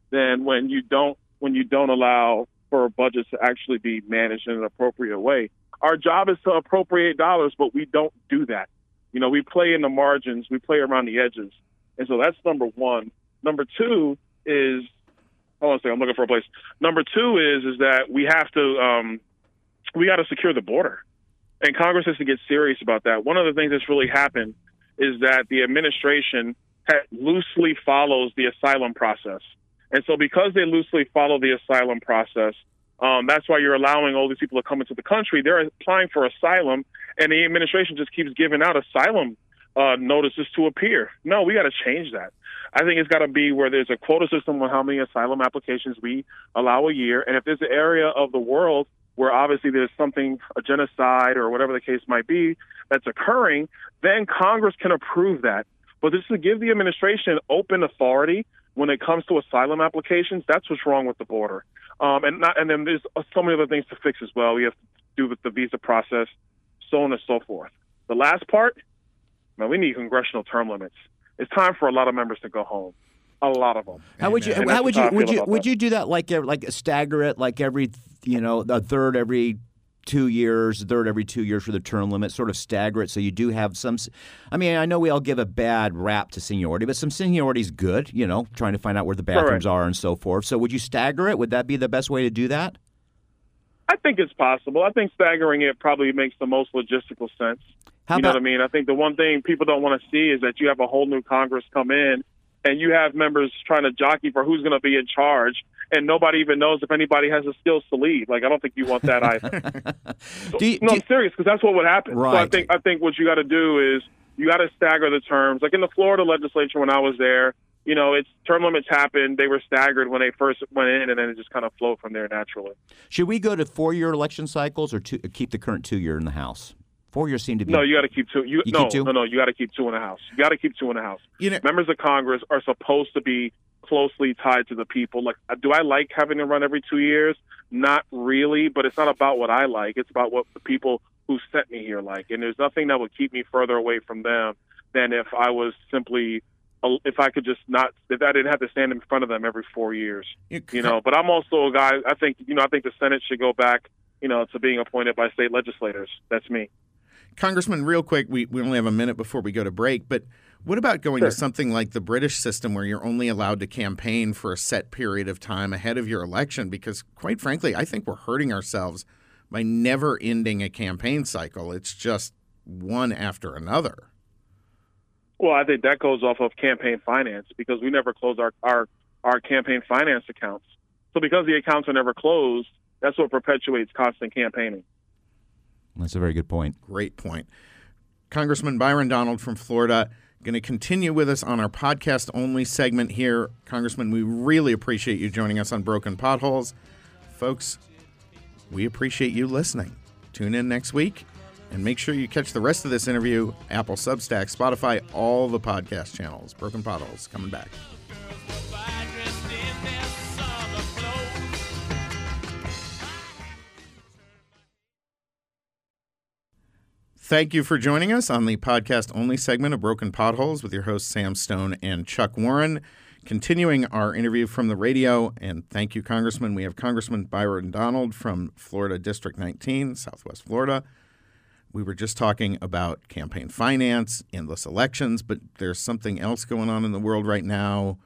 than when you don't when you don't allow for budgets to actually be managed in an appropriate way. Our job is to appropriate dollars, but we don't do that. You know, we play in the margins, we play around the edges, and so that's number one. Number two is, hold on a second, I'm looking for a place. Number two is is that we have to um, we got to secure the border, and Congress has to get serious about that. One of the things that's really happened is that the administration loosely follows the asylum process, and so because they loosely follow the asylum process, um, that's why you're allowing all these people to come into the country. They're applying for asylum, and the administration just keeps giving out asylum uh, notices to appear. No, we got to change that. I think it's got to be where there's a quota system on how many asylum applications we allow a year, and if there's an area of the world where obviously there's something, a genocide or whatever the case might be, that's occurring, then Congress can approve that. But this is to give the administration open authority when it comes to asylum applications. That's what's wrong with the border. Um, and not, and then there's so many other things to fix as well. We have to do with the visa process, so on and so forth. The last part, man, we need congressional term limits. It's time for a lot of members to go home. A lot of them. How would you? And How would you? Would you? Would that. you do that like like stagger it like every you know a third every two years, third every two years for the term limit, sort of stagger it so you do have some. I mean, I know we all give a bad rap to seniority, but some seniority is good. You know, trying to find out where the bathrooms are and so forth. So would you stagger it? Would that be the best way to do that? I think it's possible. I think staggering it probably makes the most logistical sense. How you know what I mean? I think the one thing people don't want to see is that you have a whole new Congress come in and you have members trying to jockey for who's going to be in charge, and nobody even knows if anybody has the skills to lead. Like I don't think you want that either. do you, no, I'm serious because that's what would happen. So I think I think what you got to do is you got to stagger the terms. Like in the Florida legislature when I was there, you know, it's term limits happened. They were staggered when they first went in, and then it just kind of flowed from there naturally. should we go to four-year election cycles or two, keep the current two-year in the House? Four years seem to be. No, you got to keep two. You, You no, keep two? no, no. You got to keep two in the house. You got to keep two in the house. You know, Members of Congress are supposed to be closely tied to the people. Like, uh, do I like having to run every two years? Not really, but it's not about what I like. It's about what the people who sent me here like. And there's nothing that would keep me further away from them than if I was simply, if I could just not, if I didn't have to stand in front of them every four years. You know, but I'm also a guy. I think, you know, I think the Senate should go back, you know, to being appointed by state legislators. That's me. Congressman, real quick, we, we only have a minute before we go to break, but what about going Sure. to something like the British system where you're only allowed to campaign for a set period of time ahead of your election? Because, quite frankly, I think we're hurting ourselves by never ending a campaign cycle. It's just one after another. Well, I think that goes off of campaign finance because we never close our, our, our campaign finance accounts. So because the accounts are never closed, that's what perpetuates constant campaigning. That's a very good point. Great point. Congressman Byron Donald from Florida going to continue with us on our podcast only segment here. Congressman, we really appreciate you joining us on Broken Potholes. Folks, we appreciate you listening. Tune in next week and make sure you catch the rest of this interview Apple, Substack, Spotify, all the podcast channels. Broken Potholes coming back. Thank you for joining us on the podcast only segment of Broken Potholes with your hosts Sam Stone and Chuck Warren. Continuing our interview from the radio, and thank you, Congressman. We have Congressman Byron Donald from Florida District 19, Southwest Florida. We were just talking about campaign finance, endless elections, but there's something else going on in the world right now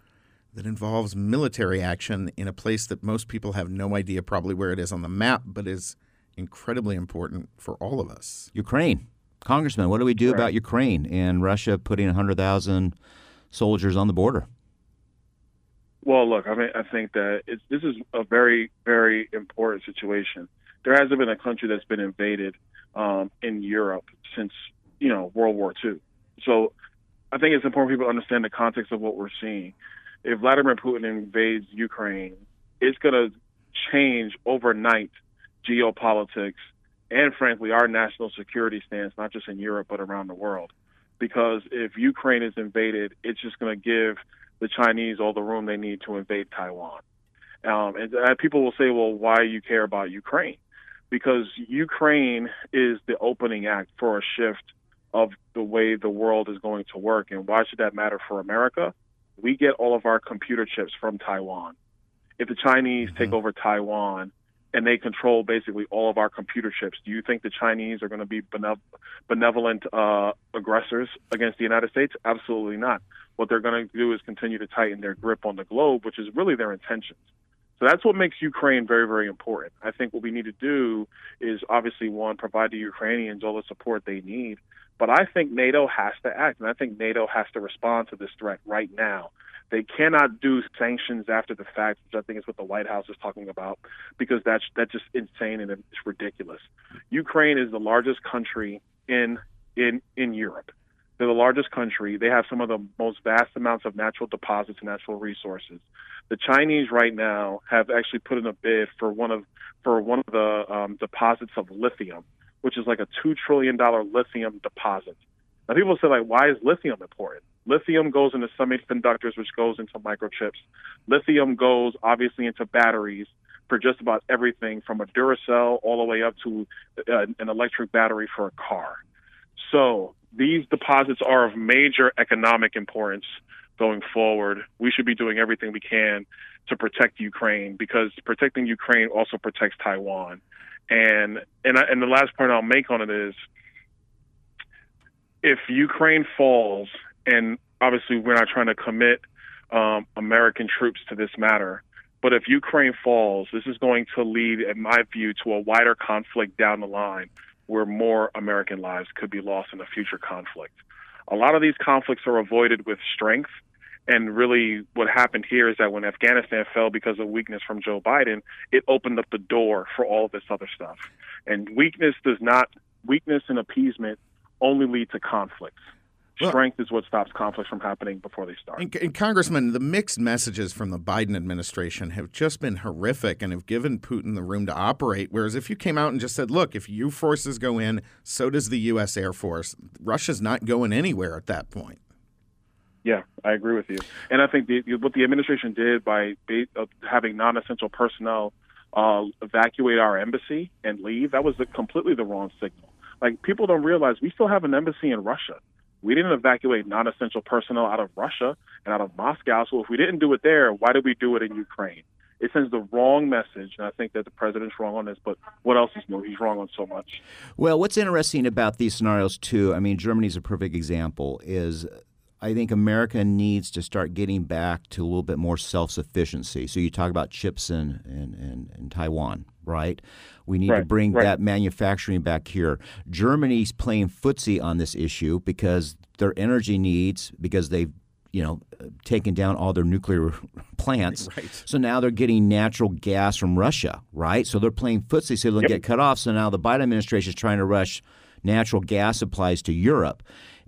that involves military action in a place that most people have no idea probably where it is on the map, but is incredibly important for all of us. Ukraine. Congressman, what do we do about Ukraine and Russia putting 100,000 soldiers on the border? Well, look, I mean, I think that it's, this is a very, very important situation. There hasn't been a country that's been invaded um, in Europe since you know World War II. So I think it's important people understand the context of what we're seeing. If Vladimir Putin invades Ukraine, it's going to change overnight geopolitics and, frankly, our national security stance, not just in Europe but around the world. Because if Ukraine is invaded, it's just going to give the Chinese all the room they need to invade Taiwan. Um, and uh, people will say, well, why you care about Ukraine? Because Ukraine is the opening act for a shift of the way the world is going to work. And why should that matter for America? We get all of our computer chips from Taiwan. If the Chinese mm-hmm. take over Taiwan and they control basically all of our computer chips, do you think the Chinese are going to be benevolent uh, aggressors against the United States? Absolutely not. What they're going to do is continue to tighten their grip on the globe, which is really their intentions. So that's what makes Ukraine very, very important. I think what we need to do is obviously one, provide the Ukrainians all the support they need. But I think NATO has to act, and I think NATO has to respond to this threat right now. They cannot do sanctions after the fact, which I think is what the White House is talking about, because that's that's just insane and it's ridiculous. Ukraine is the largest country in in in Europe. They're the largest country. They have some of the most vast amounts of natural deposits and natural resources. The Chinese right now have actually put in a bid for one of for one of the um, deposits of lithium which is like a two trillion dollar lithium deposit. Now people say like, why is lithium important? Lithium goes into semiconductors, which goes into microchips. Lithium goes obviously into batteries for just about everything from a Duracell all the way up to uh, an electric battery for a car. So these deposits are of major economic importance going forward. We should be doing everything we can to protect Ukraine because protecting Ukraine also protects Taiwan. And and I, and the last point I'll make on it is, if Ukraine falls, and obviously we're not trying to commit um, American troops to this matter, but if Ukraine falls, this is going to lead, in my view, to a wider conflict down the line, where more American lives could be lost in a future conflict. A lot of these conflicts are avoided with strength and really, what happened here is that when Afghanistan fell because of weakness from Joe Biden, it opened up the door for all this other stuff. And weakness does not, weakness and appeasement only lead to conflicts. Strength is what stops conflicts from happening before they start. And, and, Congressman, the mixed messages from the Biden administration have just been horrific and have given Putin the room to operate. Whereas if you came out and just said, look, if you forces go in, so does the U.S. Air Force, Russia's not going anywhere at that point. Yeah, I agree with you. And I think the, what the administration did by uh, having non-essential personnel uh, evacuate our embassy and leave, that was the, completely the wrong signal. Like people don't realize we still have an embassy in Russia. We didn't evacuate non-essential personnel out of Russia and out of Moscow. So if we didn't do it there, why did we do it in Ukraine? It sends the wrong message, and I think that the president's wrong on this. But what else is new? He's wrong on so much. Well, what's interesting about these scenarios too? I mean, Germany's a perfect example. Is I think America needs to start getting back to a little bit more self sufficiency. So you talk about chips in, in, in, in Taiwan, right? We need right, to bring right. that manufacturing back here. Germany's playing footsie on this issue because their energy needs, because they've you know, taken down all their nuclear plants. Right. So now they're getting natural gas from Russia, right? So they're playing footsie so they'll yep. get cut off. So now the Biden administration is trying to rush natural gas supplies to Europe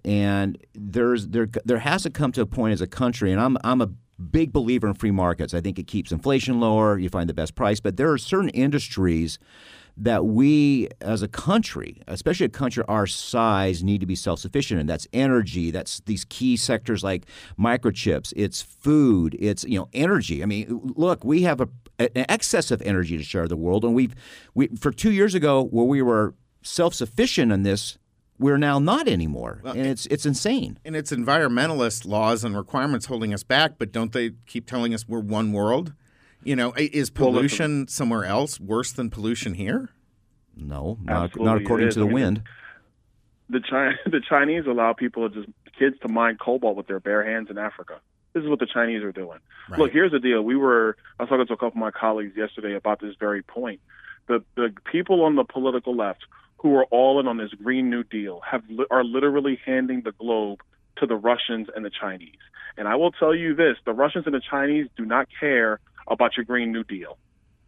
and there's there there has to come to a point as a country, and I'm I'm a big believer in free markets. I think it keeps inflation lower. You find the best price, but there are certain industries that we as a country, especially a country our size, need to be self sufficient in. That's energy. That's these key sectors like microchips. It's food. It's you know energy. I mean, look, we have a, an excess of energy to share the world, and we've we for two years ago where we were self sufficient in this we're now not anymore, well, and it's it's insane. And it's environmentalist laws and requirements holding us back, but don't they keep telling us we're one world? You know, is pollution well, somewhere else worse than pollution here? No, not, not according to the I mean, wind. The China, the Chinese allow people to just kids to mine cobalt with their bare hands in Africa. This is what the Chinese are doing. Right. Look, here's the deal. We were I was talking to a couple of my colleagues yesterday about this very point. The the people on the political left who are all in on this Green New Deal have are literally handing the globe to the Russians and the Chinese. And I will tell you this the Russians and the Chinese do not care about your Green New Deal.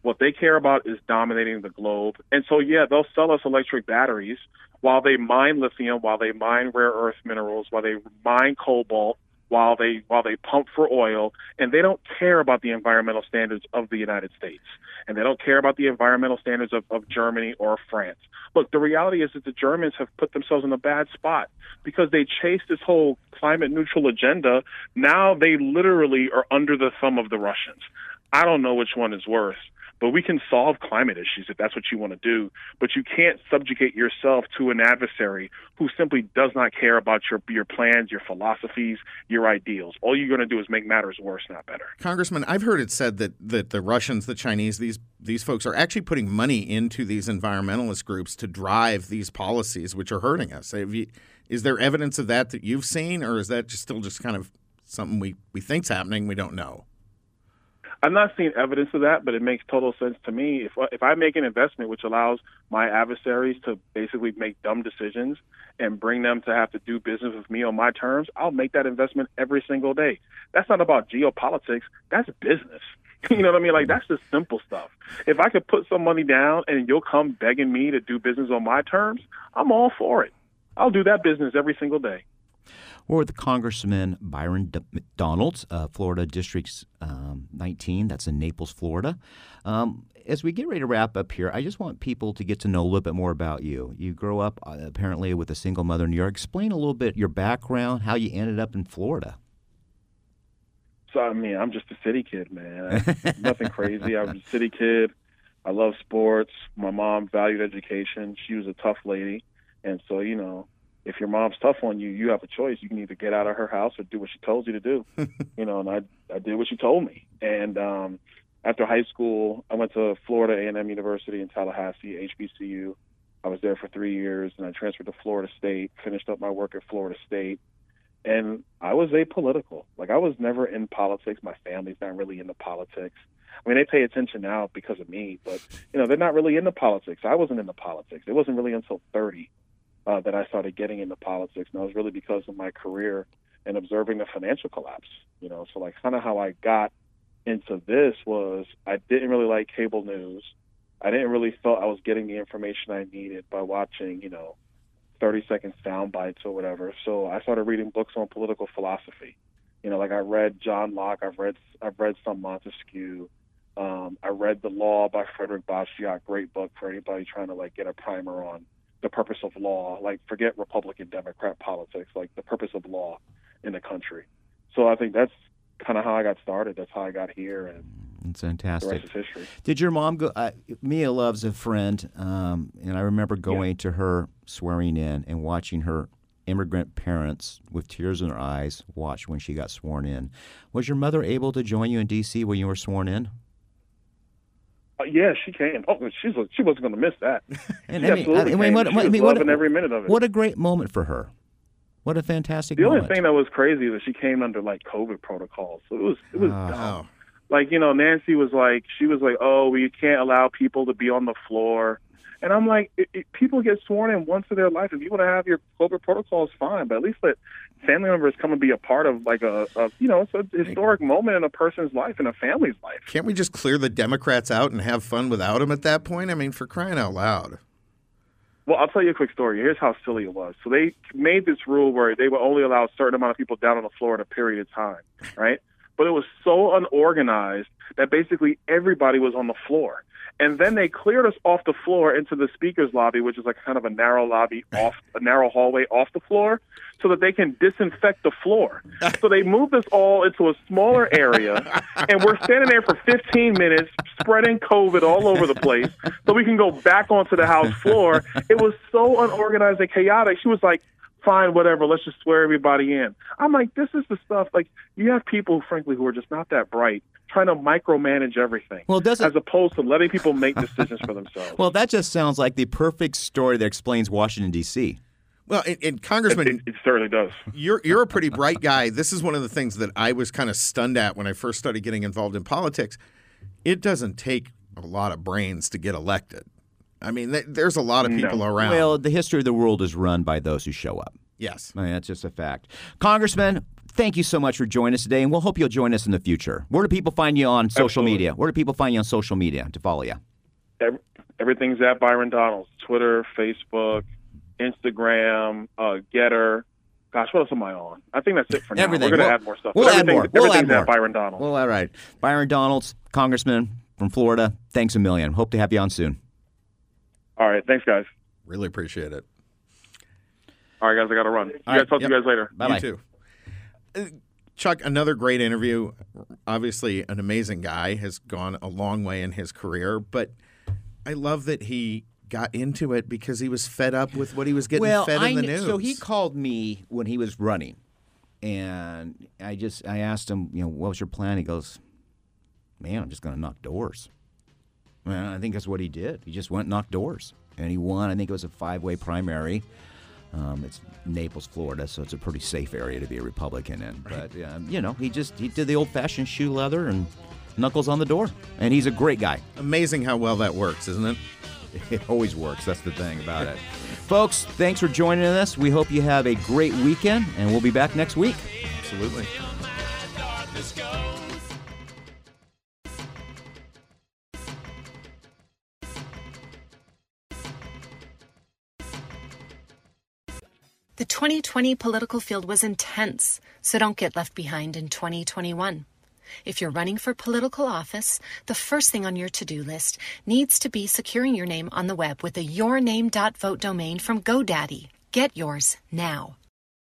What they care about is dominating the globe. And so, yeah, they'll sell us electric batteries while they mine lithium, while they mine rare earth minerals, while they mine cobalt, while they while they pump for oil, and they don't care about the environmental standards of the United States, and they don't care about the environmental standards of, of Germany or France. Look, the reality is that the Germans have put themselves in a bad spot because they chased this whole climate neutral agenda. Now they literally are under the thumb of the Russians. I don't know which one is worse. But we can solve climate issues if that's what you want to do. But you can't subjugate yourself to an adversary who simply does not care about your your plans, your philosophies, your ideals. All you're going to do is make matters worse, not better. Congressman, I've heard it said that that the Russians, the Chinese, these these folks are actually putting money into these environmentalist groups to drive these policies, which are hurting us. You, is there evidence of that that you've seen, or is that just still just kind of something we we think's happening, we don't know? I've not seen evidence of that, but it makes total sense to me. If if I make an investment which allows my adversaries to basically make dumb decisions and bring them to have to do business with me on my terms, I'll make that investment every single day. That's not about geopolitics. That's business. You know what I mean? Like that's just simple stuff. If I could put some money down and you'll come begging me to do business on my terms, I'm all for it. I'll do that business every single day or the Congressman Byron McDonald, uh, Florida District um, 19. That's in Naples, Florida. Um, as we get ready to wrap up here, I just want people to get to know a little bit more about you. You grow up uh, apparently with a single mother in New York. Explain a little bit your background, how you ended up in Florida. So I mean, I'm just a city kid, man. Nothing crazy. I was a city kid. I love sports. My mom valued education. She was a tough lady, and so you know, if your mom's tough on you, you have a choice. You can either get out of her house or do what she tells you to do. you know, and I I did what she told me. And um, after high school, I went to Florida A&M University in Tallahassee, HBCU. I was there for three years, and I transferred to Florida State. Finished up my work at Florida State, and I was apolitical. Like I was never in politics. My family's not really into politics. I mean, they pay attention now because of me, but you know, they're not really into politics. I wasn't into politics. It wasn't really until 30 uh, that I started getting into politics, and that was really because of my career and observing the financial collapse. You know, so like kind of how I got into this was I didn't really like cable news. I didn't really feel I was getting the information I needed by watching, you know, 30 second sound bites or whatever. So I started reading books on political philosophy. You know, like I read John Locke, I've read I've read some Montesquieu. Um, I read The Law by Frederick Bastiat, great book for anybody trying to like get a primer on the purpose of law. Like forget Republican Democrat politics. Like the purpose of law in the country. So I think that's kind of how I got started. That's how I got here, and it's fantastic. The rest is history. Did your mom go? Uh, Mia Love's a friend, um, and I remember going yeah. to her swearing in and watching her immigrant parents with tears in their eyes watch when she got sworn in. Was your mother able to join you in D.C. when you were sworn in? Uh, yeah, she came. Oh, she's she wasn't going to miss that. and, I mean, I mean, what, I mean, what, every minute of it. What a great moment for her. What a fantastic. The moment. only thing that was crazy was she came under like COVID protocols, so it was it was uh, dumb. Like you know, Nancy was like, she was like, oh, we can't allow people to be on the floor. And I'm like, it, it, people get sworn in once in their life. If you want to have your COVID protocols, fine, but at least let family members come and be a part of like a, a you know, it's a historic moment in a person's life, in a family's life. Can't we just clear the Democrats out and have fun without them at that point? I mean, for crying out loud. Well, I'll tell you a quick story. Here's how silly it was. So they made this rule where they would only allow a certain amount of people down on the floor in a period of time, right? But it was so unorganized that basically everybody was on the floor. And then they cleared us off the floor into the speaker's lobby, which is like kind of a narrow lobby off a narrow hallway off the floor, so that they can disinfect the floor. So they moved us all into a smaller area, and we're standing there for 15 minutes, spreading COVID all over the place, so we can go back onto the house floor. It was so unorganized and chaotic. She was like, fine, whatever, let's just swear everybody in. I'm like, this is the stuff, like, you have people, frankly, who are just not that bright, trying to micromanage everything. Well, does as opposed to letting people make decisions for themselves. Well, that just sounds like the perfect story that explains Washington, D.C. Well, and, and Congressman, it, it, certainly does. You're you're a pretty bright guy. This is one of the things that I was kind of stunned at when I first started getting involved in politics. It doesn't take a lot of brains to get elected. I mean, th- there's a lot of people no. around. Well, the history of the world is run by those who show up. Yes. I mean, that's just a fact. Congressman, thank you so much for joining us today, and we'll hope you'll join us in the future. Where do people find you on social Absolutely. media? Where do people find you on social media to follow you? Ev- Everything's at Byron Donalds. Twitter, Facebook, Instagram, uh, Gettr. Gosh, what else am I on? I think that's it for now. Everything. We're going to We'll- add more stuff. we'll add more. We'll add everything's more. at Byron Donalds. Well, all right. Byron Donalds, Congressman from Florida, thanks a million. Hope to have you on soon. All right. Thanks, guys. Really appreciate it. All right, guys. I got to run. You All guys right, talk yep. to you guys later. Bye bye. You too. Uh, Chuck, another great interview. Obviously, an amazing guy has gone a long way in his career, but I love that he got into it because he was fed up with what he was getting well, fed I in the kn- news. so he called me when he was running, and I just I asked him, you know, what was your plan? He goes, "Man, I'm just going to knock doors." Well, I think that's what he did. He just went and knocked doors, and he won. I think it was a five-way primary. Um, it's Naples, Florida, so it's a pretty safe area to be a Republican in. But um, you know, he just he did the old-fashioned shoe leather and knuckles on the door, and he's a great guy. Amazing how well that works, isn't it? It always works. That's the thing about it. Folks, thanks for joining us. We hope you have a great weekend, and we'll be back next week. Absolutely. The 2020 political field was intense, so don't get left behind in 2021. If you're running for political office, the first thing on your to do list needs to be securing your name on the web with a yourname.vote domain from GoDaddy. Get yours now.